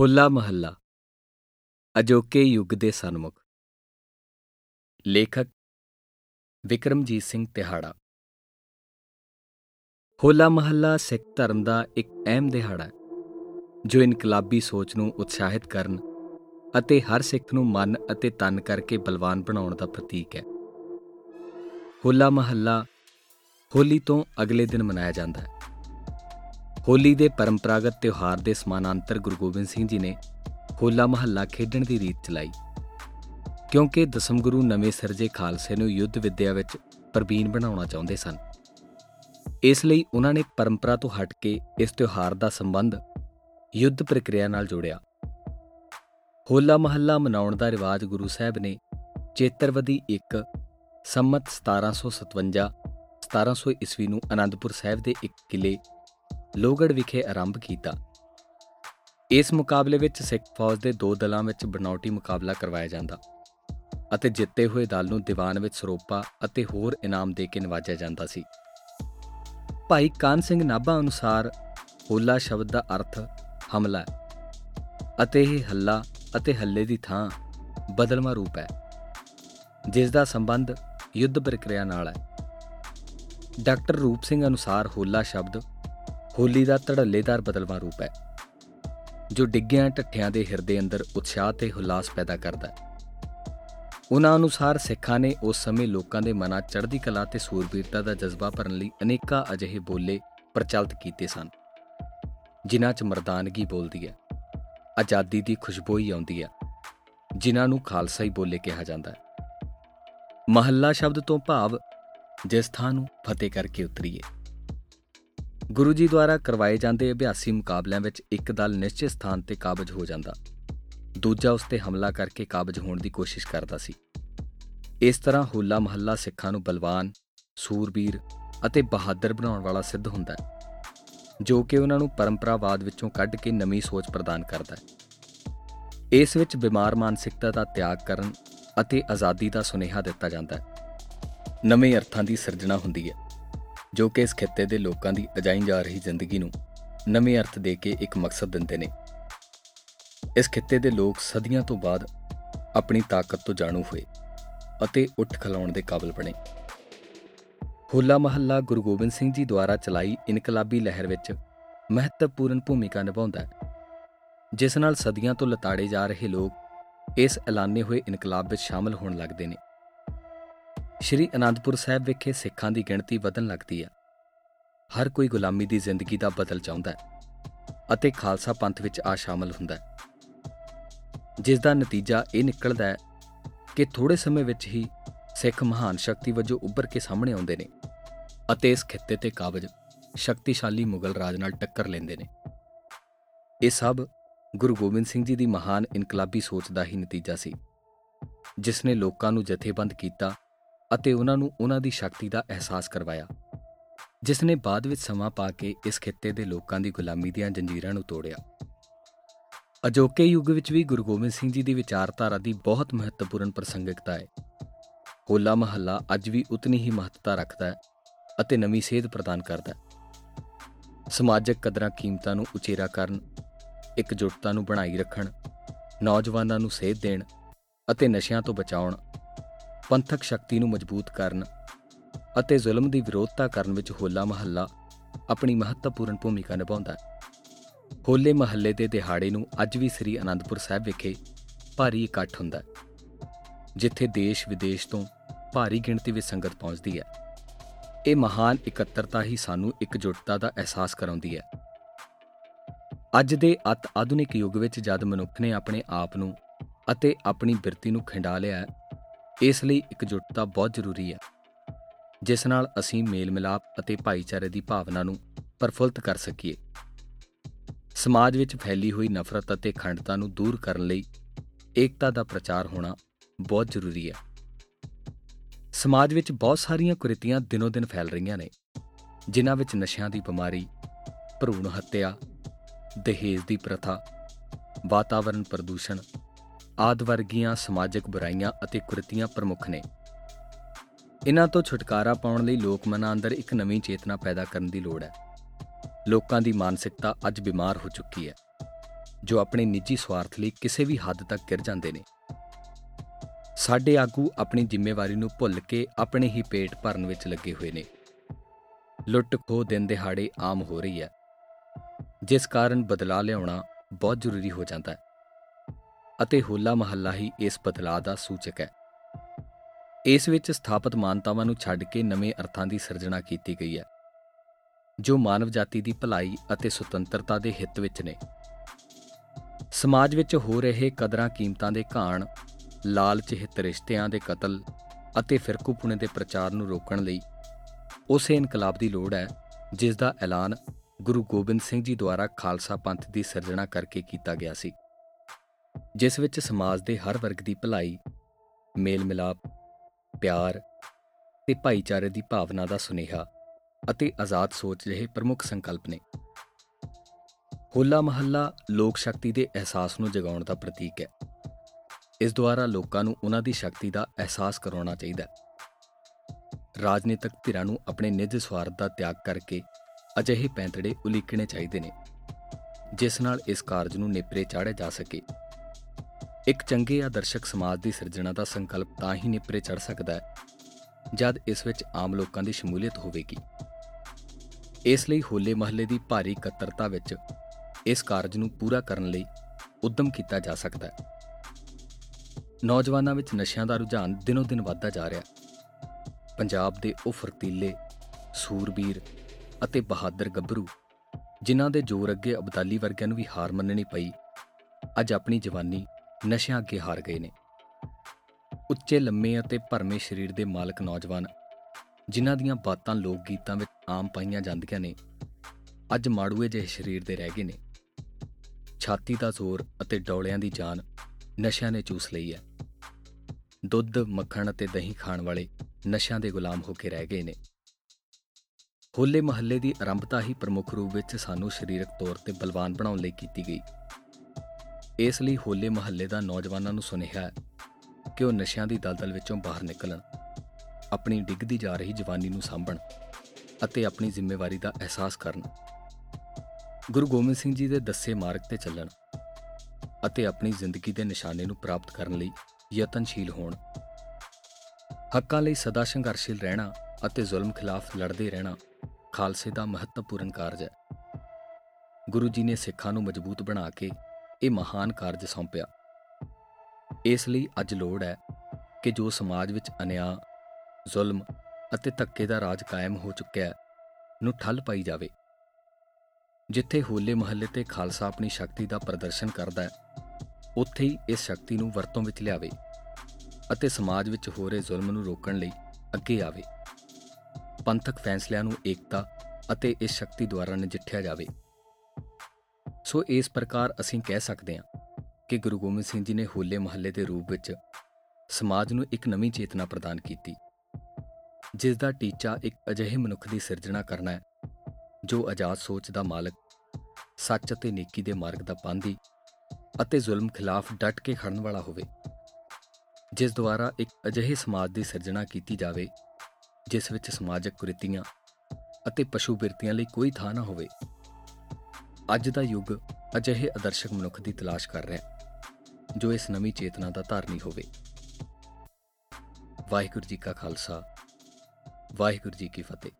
ਹੋਲਾ ਮਹੱਲਾ। ਅਜੋਕੇ ਯੁੱਗ ਦੇ ਸਨਮੁਖ। ਲੇਖਕ ਵਿਕਰਮਜੀਤ ਸਿੰਘ ਤਿਹਾੜਾ। ਹੋਲਾ ਮਹੱਲਾ ਸਿੱਖ ਧਰਮ ਦਾ ਇੱਕ ਅਹਿਮ ਦਿਹਾੜਾ ਹੈ, ਜੋ ਇਨਕਲਾਬੀ ਸੋਚ ਨੂੰ ਉਤਸ਼ਾਹਿਤ ਕਰਨ ਅਤੇ ਹਰ ਸਿੱਖ ਨੂੰ ਮਨ ਅਤੇ ਤਨ ਕਰਕੇ ਬਲਵਾਨ ਬਣਾਉਣ ਦਾ ਪ੍ਰਤੀਕ ਹੈ। ਹੋਲਾ ਮਹੱਲਾ ਹੋਲੀ ਤੋਂ ਅਗਲੇ ਦਿਨ ਮਨਾਇਆ ਜਾਂਦਾ ਹੈ। ਹੋਲੀ ਦੇ ਪਰੰਪਰਾਗਤ ਤਿਉਹਾਰ ਦੇ ਸਮਾਨਾਂਤਰ ਗੁਰੂ ਗੋਬਿੰਦ ਸਿੰਘ ਜੀ ਨੇ ਹੋਲਾ ਮਹੱਲਾ ਖੇਡਣ ਦੀ ਰੀਤ ਚਲਾਈ। ਕਿਉਂਕਿ ਦਸਮ ਗੁਰੂ ਨਵੇਂ ਸਿਰਜੇ ਖਾਲਸੇ ਨੂੰ ਯੁੱਧ ਵਿੱਦਿਆ ਵਿੱਚ ਪ੍ਰਬੀਨ ਬਣਾਉਣਾ ਚਾਹੁੰਦੇ ਸਨ। ਇਸ ਲਈ ਉਹਨਾਂ ਨੇ ਪਰੰਪਰਾ ਤੋਂ ਹਟ ਕੇ ਇਸ ਤਿਉਹਾਰ ਦਾ ਸੰਬੰਧ ਯੁੱਧ ਪ੍ਰਕਿਰਿਆ ਨਾਲ ਜੋੜਿਆ। ਹੋਲਾ ਮਹੱਲਾ ਮਨਾਉਣ ਦਾ ਰਿਵਾਜ ਗੁਰੂ ਸਾਹਿਬ ਨੇ ਚੇਤਰਵਦੀ 1 ਸੰਮਤ 1757 1700 ਈਸਵੀ ਨੂੰ ਆਨੰਦਪੁਰ ਸਾਹਿਬ ਦੇ ਇੱਕ ਕਿਲੇ ਲੋਹਗੜ ਵਿਖੇ ਆਰੰਭ ਕੀਤਾ। ਇਸ ਮੁਕਾਬਲੇ ਵਿੱਚ ਸਿੱਖ ਫੌਜ ਦੇ ਦੋ ਦਲਾਂ ਵਿੱਚ ਬਨਾਉਟੀ ਮੁਕਾਬਲਾ ਕਰਵਾਇਆ ਜਾਂਦਾ ਅਤੇ ਜਿੱਤੇ ਹੋਏ ਦਲ ਨੂੰ ਦੀਵਾਨ ਵਿੱਚ ਸਰੋਪਾ ਅਤੇ ਹੋਰ ਇਨਾਮ ਦੇ ਕੇ ਨਵਾਜਿਆ ਜਾਂਦਾ ਸੀ। ਭਾਈ ਕਾਨ ਸਿੰਘ ਨਾਭਾ ਅਨੁਸਾਰ ਹੋਲਾ ਸ਼ਬਦ ਦਾ ਅਰਥ ਹਮਲਾ ਹੈ ਅਤੇ ਇਹ ਹੱਲਾ ਅਤੇ ਹੱਲੇ ਦੀ ਥਾਂ ਬਦਲਵਾਂ ਰੂਪ ਹੈ, ਜਿਸ ਦਾ ਸੰਬੰਧ ਯੁੱਧ ਪ੍ਰਕਿਰਿਆ ਨਾਲ ਹੈ। ਡਾਕਟਰ ਰੂਪ ਸਿੰਘ ਅਨੁਸਾਰ ਹੋਲਾ ਸ਼ਬਦ ਹੋਲੀ ਦਾ ਧੜੱਲੇਦਾਰ ਬਦਲਵਾਂ ਰੂਪ ਹੈ, ਜੋ ਡਿੱਗਿਆਂ ਟੱਠਿਆਂ ਦੇ ਹਿਰਦੇ ਅੰਦਰ ਉਤਸ਼ਾਹ ਤੇ ਹੁਲਾਸ ਪੈਦਾ ਕਰਦਾ ਹੈ। ਉਹਨਾਂ ਅਨੁਸਾਰ ਸਿੱਖਾਂ ਨੇ ਉਸ ਸਮੇਂ ਲੋਕਾਂ ਦੇ ਮਨਾਂ ਚੜ੍ਹਦੀ ਕਲਾ ਤੇ ਸੂਰਬੀਰਤਾ ਦਾ ਜਜ਼ਬਾ ਭਰਨ ਲਈ ਅਨੇਕਾਂ ਅਜਿਹੇ ਬੋਲੇ ਪ੍ਰਚਲਿਤ ਕੀਤੇ ਸਨ, ਜਿਨ੍ਹਾਂ 'ਚ ਮਰਦਾਨਗੀ ਬੋਲਦੀ ਹੈ, ਆਜ਼ਾਦੀ ਦੀ ਖੁਸ਼ਬੂ ਆਉਂਦੀ ਹੈ, ਜਿਨ੍ਹਾਂ ਨੂੰ ਖਾਲਸਾਈ ਬੋਲੇ ਕਿਹਾ ਜਾਂਦਾ ਹੈ। ਮਹੱਲਾ ਸ਼ਬਦ ਤੋਂ ਭਾਵ, ਜਿਸ ਥਾਂ ਨੂੰ ਫਤਿਹ ਕਰਕੇ ਉਤਰੀਏ। ਗੁਰੂ ਜੀ ਦੁਆਰਾ ਕਰਵਾਏ ਜਾਂਦੇ ਅਭਿਆਸੀ ਮੁਕਾਬਲਿਆਂ ਵਿੱਚ ਇੱਕ ਦਲ ਨਿਸ਼ਚਿਤ ਸਥਾਨ ਤੇ ਕਾਬਜ ਹੋ ਜਾਂਦਾ। ਦੂਜਾ ਉਸ ਤੇ ਹਮਲਾ ਕਰਕੇ ਕਾਬਜ ਹੋਣ ਦੀ ਕੋਸ਼ਿਸ਼ ਕਰਦਾ ਸੀ। ਇਸ ਤਰ੍ਹਾਂ ਹੋਲਾ ਮਹੱਲਾ ਸਿੱਖਾਂ ਨੂੰ ਬਲਵਾਨ, ਸੂਰਬੀਰ ਅਤੇ ਬਹਾਦਰ ਬਣਾਉਣ ਵਾਲਾ ਸਿੱਧ ਹੁੰਦਾ ਹੈ, ਜੋ ਕਿ ਉਹਨਾਂ ਨੂੰ ਪਰੰਪਰਾਵਾਦ ਵਿੱਚੋਂ ਕੱਢ ਕੇ ਨਵੀਂ ਸੋਚ ਪ੍ਰਦਾਨ ਕਰਦਾ ਹੈ। ਇਸ ਵਿੱਚ ਬਿਮਾਰ ਮਾਨਸਿਕਤਾ ਦਾ ਤਿਆਗ ਕਰਨ ਅਤੇ ਆਜ਼ਾਦੀ ਦਾ ਸੁਨੇਹਾ ਦਿੱਤਾ ਜਾਂਦਾ ਹੈ। ਨਵੇਂ ਅਰਥਾਂ ਦੀ ਸਿਰਜਣਾ ਹੁੰਦੀ ਹੈ। ਜੋ ਕਿ ਇਸ ਖਿੱਤੇ ਦੇ ਲੋਕਾਂ ਦੀ ਅਜਾਈ ਜਾ ਰਹੀ ਜ਼ਿੰਦਗੀ ਨੂੰ ਨਵੇਂ ਅਰਥ ਦੇ ਕੇ ਇੱਕ ਮਕਸਦ ਦਿੰਦੇ ਨੇ। ਇਸ ਖਿੱਤੇ ਦੇ ਲੋਕ ਸਦੀਆਂ ਤੋਂ ਬਾਅਦ ਆਪਣੀ ਤਾਕਤ ਤੋਂ ਜਾਣੂ ਹੋਏ ਅਤੇ ਉੱਠ ਖਲਾਉਣ ਦੇ ਕਾਬਿਲ ਬਣੇ। ਹੋਲਾ ਮਹੱਲਾ ਗੁਰੂ ਗੋਬਿੰਦ ਸਿੰਘ ਜੀ ਦੁਆਰਾ ਚਲਾਈ ਇਨਕਲਾਬੀ ਲਹਿਰ ਵਿੱਚ ਮਹੱਤਵਪੂਰਨ ਭੂਮਿਕਾ ਨਿਭਾਉਂਦਾ ਹੈ, ਜਿਸ ਨਾਲ ਸਦੀਆਂ ਤੋਂ ਲਤਾੜੇ ਜਾ ਰਹੇ ਲੋਕ ਇਸ ਐਲਾਨੇ ਹੋਏ ਇਨਕਲਾਬ ਵਿੱਚ ਸ਼ਾਮਲ ਹੋਣ ਲੱਗਦੇ ਨੇ। ਸ਼੍ਰੀ ਅਨੰਦਪੁਰ ਸਾਹਿਬ ਵਿਖੇ ਸਿੱਖਾਂ ਦੀ ਗਿਣਤੀ ਵਧਣ ਲੱਗਦੀ ਹੈ। ਹਰ ਕੋਈ ਗੁਲਾਮੀ ਦੀ ਜ਼ਿੰਦਗੀ ਦਾ ਬਦਲ ਚਾਹੁੰਦਾ ਹੈ ਅਤੇ ਖਾਲਸਾ ਪੰਥ ਵਿੱਚ ਆ ਸ਼ਾਮਲ ਹੁੰਦਾ ਹੈ। ਜਿਸ ਦਾ ਨਤੀਜਾ ਇਹ ਨਿਕਲਦਾ ਹੈ ਕਿ ਥੋੜੇ ਸਮੇਂ ਵਿੱਚ ਹੀ ਸਿੱਖ ਮਹਾਨ ਸ਼ਕਤੀ ਵਜੋਂ ਉੱਭਰ ਕੇ ਸਾਹਮਣੇ ਆਉਂਦੇ ਨੇ ਅਤੇ ਇਸ ਖਿੱਤੇ ਤੇ ਕਾਬਜ ਸ਼ਕਤੀਸ਼ਾਲੀ ਮੁਗਲ ਰਾਜ ਨਾਲ ਟੱਕਰ ਲੈਂਦੇ ਨੇ। ਇਹ ਸਭ ਗੁਰੂ ਗੋਬਿੰਦ ਸਿੰਘ ਜੀ ਦੀ ਮਹਾਨ ਇਨਕਲਾਬੀ ਸੋਚ ਦਾ ਹੀ ਨਤੀਜਾ ਸੀ, ਜਿਸ ਨੇ ਲੋਕਾਂ ਨੂੰ ਜਥੇਬੰਦ ਕੀਤਾ ਅਤੇ ਉਹਨਾਂ ਨੂੰ ਉਹਨਾਂ ਦੀ ਸ਼ਕਤੀ ਦਾ ਅਹਿਸਾਸ ਕਰਵਾਇਆ। ਜਿਸ ਨੇ ਬਾਅਦ ਵਿੱਚ ਸਮਾਂ ਪਾ ਕੇ ਇਸ ਖਿੱਤੇ ਦੇ ਲੋਕਾਂ ਦੀ ਗੁਲਾਮੀ ਦੀਆਂ ਜੰਜੀਰਾਂ ਨੂੰ ਤੋੜਿਆ। ਅਜੋਕੇ ਯੁੱਗ ਵਿੱਚ ਵੀ ਗੁਰੂ ਗੋਬਿੰਦ ਸਿੰਘ ਜੀ ਦੀ ਵਿਚਾਰਧਾਰਾ ਦੀ ਬਹੁਤ ਮਹੱਤਵਪੂਰਨ ਪ੍ਰਸੰਗਿਕਤਾ ਹੈ। ਹੋਲਾ ਮਹੱਲਾ ਅੱਜ ਵੀ ਉਤਨੀ ਹੀ ਮਹੱਤਤਾ ਰੱਖਦਾ ਹੈ ਅਤੇ ਨਵੀਂ ਸੇਧ ਪ੍ਰਦਾਨ ਕਰਦਾ ਹੈ। ਸਮਾਜਿਕ ਕਦਰਾਂ ਕੀਮਤਾਂ ਨੂੰ ਉਚੇਰਾ ਕਰਨ, ਇਕਜੁੱਟਤਾ ਨੂੰ ਬਣਾਈ ਰੱਖਣ, ਨੌਜਵਾਨਾਂ ਨੂੰ ਸੇਧ ਦੇਣ ਅਤੇ ਨਸ਼ਿਆਂ ਤੋਂ ਬਚਾਉਣ ਪੰਥਕ ਸ਼ਕਤੀ ਨੂੰ ਮਜ਼ਬੂਤ ਕਰਨ ਅਤੇ ਜ਼ੁਲਮ ਦੀ ਵਿਰੋਧਤਾ ਕਰਨ ਵਿੱਚ ਹੋਲਾ ਮਹੱਲਾ ਆਪਣੀ ਮਹੱਤਵਪੂਰਨ ਭੂਮਿਕਾ ਨਿਭਾਉਂਦਾ ਹੈ। ਹੋਲੇ ਮਹੱਲੇ ਦੇ ਦਿਹਾੜੇ ਨੂੰ ਅੱਜ ਵੀ ਸ੍ਰੀ ਅਨੰਦਪੁਰ ਸਾਹਿਬ ਵਿਖੇ ਭਾਰੀ ਇਕੱਠ ਹੁੰਦਾ ਹੈ, ਜਿੱਥੇ ਦੇਸ਼ ਵਿਦੇਸ਼ ਤੋਂ ਭਾਰੀ ਗਿਣਤੀ ਵਿੱਚ ਸੰਗਤ ਪਹੁੰਚਦੀ ਹੈ। ਇਹ ਮਹਾਨ ਇਕੱਤਰਤਾ ਹੀ ਸਾਨੂੰ ਇਕਜੁੱਟਤਾ ਦਾ ਅਹਿਸਾਸ ਕਰਾਉਂਦੀ ਹੈ। ਅੱਜ ਦੇ ਅਤ ਆਧੁਨਿਕ ਯੁੱਗ ਵਿੱਚ ਜਦ ਮਨੁੱਖ ਨੇ ਆਪਣੇ ਆਪ ਨੂੰ ਅਤੇ ਆਪਣੀ ਬਿਰਤੀ ਨੂੰ ਖਿੰਡਾ ਲਿਆ ਹੈ ਇਸ ਲਈ ਇਕਜੁੱਟਤਾ ਬਹੁਤ ਜ਼ਰੂਰੀ ਹੈ, ਜਿਸ ਨਾਲ ਅਸੀਂ ਮੇਲ ਮਿਲਾਪ ਅਤੇ ਭਾਈਚਾਰੇ ਦੀ ਭਾਵਨਾ ਨੂੰ ਪਰਫੁੱਲਤ ਕਰ ਸਕੀਏ। ਸਮਾਜ ਵਿੱਚ ਫੈਲੀ ਹੋਈ ਨਫ਼ਰਤ ਅਤੇ ਖੰਡਤਾ ਨੂੰ ਦੂਰ ਕਰਨ ਲਈ ਏਕਤਾ ਦਾ ਪ੍ਰਚਾਰ ਹੋਣਾ ਬਹੁਤ ਜ਼ਰੂਰੀ ਹੈ। ਸਮਾਜ ਵਿੱਚ ਬਹੁਤ ਸਾਰੀਆਂ ਕੁਰੀਤੀਆਂ ਦਿਨੋ-ਦਿਨ ਫੈਲ ਰਹੀਆਂ ਨੇ, ਜਿਨ੍ਹਾਂ ਵਿੱਚ ਨਸ਼ਿਆਂ ਦੀ ਬਿਮਾਰੀ, ਭਰੂਣ ਹੱਤਿਆ, ਦਹੇਜ ਦੀ ਪ੍ਰਥਾ ਵਾਤਾਵਰਣ ਪ੍ਰਦੂਸ਼ਣ ਆਦ ਵਰਗੀਆਂ ਸਮਾਜਿਕ ਬੁਰਾਈਆਂ ਅਤੇ ਕੁਰਤੀਆਂ ਪ੍ਰਮੁੱਖ ਨੇ। ਇਹਨਾਂ ਤੋਂ ਛੁਟਕਾਰਾ ਪਾਉਣ ਲਈ ਲੋਕ ਮਨਾਂ ਅੰਦਰ ਇੱਕ ਨਵੀਂ ਚੇਤਨਾ ਪੈਦਾ ਕਰਨ ਦੀ ਲੋੜ ਹੈ। ਲੋਕਾਂ ਦੀ ਮਾਨਸਿਕਤਾ ਅੱਜ ਬਿਮਾਰ ਹੋ ਚੁੱਕੀ ਹੈ, ਜੋ ਆਪਣੇ ਨਿੱਜੀ ਸਵਾਰਥ ਲਈ ਕਿਸੇ ਵੀ ਹੱਦ ਤੱਕ ਗਿਰ ਜਾਂਦੇ ਨੇ। ਸਾਡੇ ਆਗੂ ਆਪਣੀ ਜ਼ਿੰਮੇਵਾਰੀ ਨੂੰ ਭੁੱਲ ਕੇ ਆਪਣੇ ਹੀ ਪੇਟ ਭਰਨ ਵਿੱਚ ਲੱਗੇ ਹੋਏ ਨੇ। ਲੁੱਟ ਖੋਹ ਦਿਨ ਦਿਹਾੜੇ ਆਮ ਹੋ ਰਹੀ ਹੈ, ਜਿਸ ਕਾਰਨ ਬਦਲਾਅ ਲਿਆਉਣਾ ਬਹੁਤ ਜ਼ਰੂਰੀ ਹੋ ਜਾਂਦਾ ਹੈ। ਅਤੇ ਹੋਲਾ ਮਹੱਲਾ ਹੀ ਇਸ ਬਦਲਾਅ ਦਾ ਸੂਚਕ ਹੈ। ਇਸ ਵਿੱਚ ਸਥਾਪਿਤ ਮਾਨਤਾਵਾਂ ਨੂੰ ਛੱਡ ਕੇ ਨਵੇਂ ਅਰਥਾਂ ਦੀ ਸਿਰਜਣਾ ਕੀਤੀ ਗਈ ਹੈ, ਜੋ ਮਾਨਵ ਜਾਤੀ ਦੀ ਭਲਾਈ ਅਤੇ ਸੁਤੰਤਰਤਾ ਦੇ ਹਿੱਤ ਵਿੱਚ ਨੇ। ਸਮਾਜ ਵਿੱਚ ਹੋ ਰਹੇ ਕਦਰਾਂ ਕੀਮਤਾਂ ਦੇ ਘਾਣ, ਲਾਲਚ ਹਿੱਤ ਰਿਸ਼ਤਿਆਂ ਦੇ ਕਤਲ ਅਤੇ ਫਿਰਕੂਪੁਣੇ ਦੇ ਪ੍ਰਚਾਰ ਨੂੰ ਰੋਕਣ ਲਈ ਉਸੇ ਇਨਕਲਾਬ ਦੀ ਲੋੜ ਹੈ, ਜਿਸ ਦਾ ਐਲਾਨ ਗੁਰੂ ਗੋਬਿੰਦ ਸਿੰਘ ਜੀ ਦੁਆਰਾ ਖਾਲਸਾ ਪੰਥ ਦੀ ਸਿਰਜਣਾ ਕਰਕੇ ਕੀਤਾ ਗਿਆ ਸੀ। ਜਿਸ ਵਿੱਚ ਸਮਾਜ ਦੇ ਹਰ ਵਰਗ ਦੀ ਭਲਾਈ, ਮੇਲ ਮਿਲਾਪ, ਪਿਆਰ ਤੇ ਭਾਈਚਾਰੇ ਦੀ ਭਾਵਨਾ ਦਾ ਸੁਨੇਹਾ ਅਤੇ ਆਜ਼ਾਦ ਸੋਚ ਜਿਹੇ ਪ੍ਰਮੁੱਖ ਸੰਕਲਪ ਨੇ। ਹੋਲਾ ਮਹੱਲਾ ਲੋਕ ਸ਼ਕਤੀ ਦੇ ਅਹਿਸਾਸ ਨੂੰ ਜਗਾਉਣ ਦਾ ਪ੍ਰਤੀਕ ਹੈ। ਇਸ ਦੁਆਰਾ ਲੋਕਾਂ ਨੂੰ ਉਹਨਾਂ ਦੀ ਸ਼ਕਤੀ ਦਾ ਅਹਿਸਾਸ ਕਰਾਉਣਾ ਚਾਹੀਦਾ ਹੈ। ਰਾਜਨੀਤਿਕ ਧਿਰਾਂ ਨੂੰ ਆਪਣੇ ਨਿੱਜ ਸਵਾਰਥ ਦਾ ਤਿਆਗ ਕਰਕੇ ਅਜਿਹੇ ਪੈਂਤੜੇ ਉਲੀਕਣੇ ਚਾਹੀਦੇ ਨੇ, ਜਿਸ ਨਾਲ ਇਸ ਕਾਰਜ ਨੂੰ ਨੇਪਰੇ ਚਾੜਿਆ ਜਾ ਸਕੇ। ਇੱਕ ਚੰਗੇ ਆਦਰਸ਼ਕ ਸਮਾਜ ਦੀ ਸਿਰਜਣਾ ਦਾ ਸੰਕਲਪ ਤਾਂ ਹੀ ਨੇਪਰੇ ਚੜ ਸਕਦਾ ਹੈ ਜਦ ਇਸ ਵਿੱਚ ਆਮ ਲੋਕਾਂ ਦੀ ਸ਼ਮੂਲੀਅਤ ਹੋਵੇਗੀ। ਇਸ ਲਈ ਹੋਲੇ ਮਹੱਲੇ ਦੀ ਭਾਰੀ ਇਕੱਤਰਤਾ ਵਿੱਚ ਇਸ ਕਾਰਜ ਨੂੰ ਪੂਰਾ ਕਰਨ ਲਈ ਉਦਮ ਕੀਤਾ ਜਾ ਸਕਦਾ ਹੈ। ਨੌਜਵਾਨਾਂ ਵਿੱਚ ਨਸ਼ਿਆਂ ਦਾ ਰੁਝਾਨ ਦਿਨੋ ਦਿਨ ਵੱਧਦਾ ਜਾ ਰਿਹਾ ਹੈ। ਪੰਜਾਬ ਦੇ ਉਹ ਫਰਤੀਲੇ, ਸੂਰਬੀਰ ਅਤੇ ਬਹਾਦਰ ਗੱਭਰੂ, ਜਿਨ੍ਹਾਂ ਦੇ ਜ਼ੋਰ ਅੱਗੇ ਅਬਦਾਲੀ ਵਰਗਿਆਂ ਨੂੰ ਵੀ ਹਾਰ ਮੰਨਣੀ ਪਈ, ਅੱਜ ਆਪਣੀ ਜਵਾਨੀ ਨਸ਼ਿਆਂ ਅੱਗੇ ਹਾਰ ਗਏ ਨੇ। ਉੱਚੇ, ਲੰਮੇ ਅਤੇ ਭਰਮੇ ਸਰੀਰ ਦੇ ਮਾਲਕ ਨੌਜਵਾਨ, ਜਿਨ੍ਹਾਂ ਦੀਆਂ ਬਾਤਾਂ ਲੋਕ ਗੀਤਾਂ ਵਿੱਚ ਆਮ ਪਾਈਆਂ ਜਾਂਦੀਆਂ ਨੇ, ਅੱਜ ਮਾੜੂਏ ਜਿਹੇ ਸਰੀਰ ਦੇ ਰਹਿ ਗਏ ਨੇ। ਛਾਤੀ ਦਾ ਜ਼ੋਰ ਅਤੇ ਡੌਲਿਆਂ ਦੀ ਜਾਨ ਨਸ਼ਿਆਂ ਨੇ ਚੂਸ ਲਈ ਹੈ। ਦੁੱਧ, ਮੱਖਣ ਅਤੇ ਦਹੀਂ ਖਾਣ ਵਾਲੇ ਨਸ਼ਿਆਂ ਦੇ ਗੁਲਾਮ ਹੋ ਕੇ ਰਹਿ ਗਏ ਨੇ। ਹੋਲੇ ਮਹੱਲੇ ਦੀ ਆਰੰਭਤਾ ਹੀ ਪ੍ਰਮੁੱਖ ਰੂਪ ਵਿੱਚ ਸਾਨੂੰ ਸਰੀਰਕ ਤੌਰ ਤੇ ਬਲਵਾਨ ਬਣਾਉਣ ਲਈ ਕੀਤੀ ਗਈ। ਇਸ ਲਈ ਹੋਲੇ ਮਹੱਲੇ ਦਾ ਨੌਜਵਾਨਾਂ ਨੂੰ ਸੁਨੇਹਾ ਹੈ ਕਿ ਉਹ ਨਸ਼ਿਆਂ ਦੀ ਦਲਦਲ ਵਿੱਚੋਂ ਬਾਹਰ ਨਿਕਲਣ, ਆਪਣੀ ਡਿੱਗਦੀ ਜਾ ਰਹੀ ਜਵਾਨੀ ਨੂੰ ਸਾਂਭਣ ਅਤੇ ਆਪਣੀ ਜ਼ਿੰਮੇਵਾਰੀ ਦਾ ਅਹਿਸਾਸ ਕਰਨ। ਗੁਰੂ ਗੋਬਿੰਦ ਸਿੰਘ ਜੀ ਦੇ ਦੱਸੇ ਮਾਰਗ ਤੇ ਚੱਲਣ ਅਤੇ ਆਪਣੀ ਜ਼ਿੰਦਗੀ ਦੇ ਨਿਸ਼ਾਨੇ ਨੂੰ ਪ੍ਰਾਪਤ ਕਰਨ ਲਈ ਯਤਨਸ਼ੀਲ ਹੋਣ। ਹੱਕਾਂ ਲਈ ਸਦਾ ਸੰਘਰਸ਼ੀਲ ਰਹਿਣਾ ਅਤੇ ਜ਼ੁਲਮ ਖਿਲਾਫ ਲੜਦੇ ਰਹਿਣਾ ਖਾਲਸੇ ਦਾ ਮਹੱਤਵਪੂਰਨ ਕਾਰਜ ਹੈ। ਗੁਰੂ ਜੀ ਨੇ ਸਿੱਖਾਂ ਨੂੰ ਮਜ਼ਬੂਤ ਬਣਾ ਕੇ ਇਹ ਮਹਾਨ ਕਾਰਜ ਸੌਂਪਿਆ। ਇਸ ਲਈ ਅੱਜ ਲੋੜ ਹੈ ਕਿ ਜੋ ਸਮਾਜ ਵਿੱਚ ਅਨਿਆਂ, ਜ਼ੁਲਮ ਅਤੇ ਧੱਕੇ ਦਾ ਰਾਜ ਕਾਇਮ ਹੋ ਚੁੱਕਿਆ ਹੈ, ਨੂੰ ਠੱਲ ਪਾਈ ਜਾਵੇ। ਜਿੱਥੇ ਹੋਲੇ ਮਹੱਲੇ ਤੇ ਖਾਲਸਾ ਆਪਣੀ ਸ਼ਕਤੀ ਦਾ ਪ੍ਰਦਰਸ਼ਨ ਕਰਦਾ ਹੈ, ਉੱਥੇ ਹੀ ਇਸ ਸ਼ਕਤੀ ਨੂੰ ਵਰਤੋਂ ਵਿੱਚ ਲਿਆਵੇ ਅਤੇ ਸਮਾਜ ਵਿੱਚ ਹੋ ਰਹੇ ਜ਼ੁਲਮ ਨੂੰ ਰੋਕਣ ਲਈ ਅੱਗੇ ਆਵੇ। ਪੰਥਕ ਫੈਸਲਿਆਂ ਨੂੰ ਏਕਤਾ ਅਤੇ ਇਸ ਸ਼ਕਤੀ ਦੁਆਰਾ ਨਜਿੱਠਿਆ ਜਾਵੇ। ਸੋ ਇਸ ਪ੍ਰਕਾਰ ਅਸੀਂ ਕਹਿ ਸਕਦੇ ਹਾਂ ਕਿ ਗੁਰੂ ਗੋਬਿੰਦ ਸਿੰਘ ਜੀ ਨੇ ਹੋਲੇ ਮਹੱਲੇ ਦੇ ਰੂਪ ਵਿੱਚ ਸਮਾਜ ਨੂੰ ਇੱਕ ਨਵੀਂ ਚੇਤਨਾ ਪ੍ਰਦਾਨ ਕੀਤੀ, ਜਿਸ ਦਾ ਟੀਚਾ ਇੱਕ ਅਜਿਹੇ ਮਨੁੱਖ ਦੀ ਸਿਰਜਣਾ ਕਰਨਾ ਹੈ, ਜੋ ਆਜ਼ਾਦ ਸੋਚ ਦਾ ਮਾਲਕ, ਸੱਚ ਅਤੇ ਨੇਕੀ ਦੇ ਮਾਰਗ ਦਾ ਪਾਂਦੀ ਅਤੇ ਜ਼ੁਲਮ ਖਿਲਾਫ ਡਟ ਕੇ ਖੜਨ ਵਾਲਾ ਹੋਵੇ, ਜਿਸ ਦੁਆਰਾ ਇੱਕ ਅਜਿਹੇ ਸਮਾਜ ਦੀ ਸਿਰਜਣਾ ਕੀਤੀ ਜਾਵੇ, ਜਿਸ ਵਿੱਚ ਸਮਾਜਿਕ ਕੁਰੀਤੀਆਂ ਅਤੇ ਪਸ਼ੂ ਬਿਰਤੀਆਂ ਲਈ ਕੋਈ ਥਾਂ ਨਾ ਹੋਵੇ। ਅੱਜ ਦਾ ਯੁੱਗ ਅਜਿਹੇ ਆਦਰਸ਼ਕ ਮਨੁੱਖ ਦੀ ਤਲਾਸ਼ ਕਰ ਰਿਹਾ ਹੈ, ਜੋ ਇਸ ਨਵੀਂ ਚੇਤਨਾ ਦਾ ਧਾਰਨੀ ਹੋਵੇ। ਵਾਹਿਗੁਰੂ ਜੀ ਕਾ ਖਾਲਸਾ, ਵਾਹਿਗੁਰੂ ਜੀ ਕੀ ਫਤਿਹ।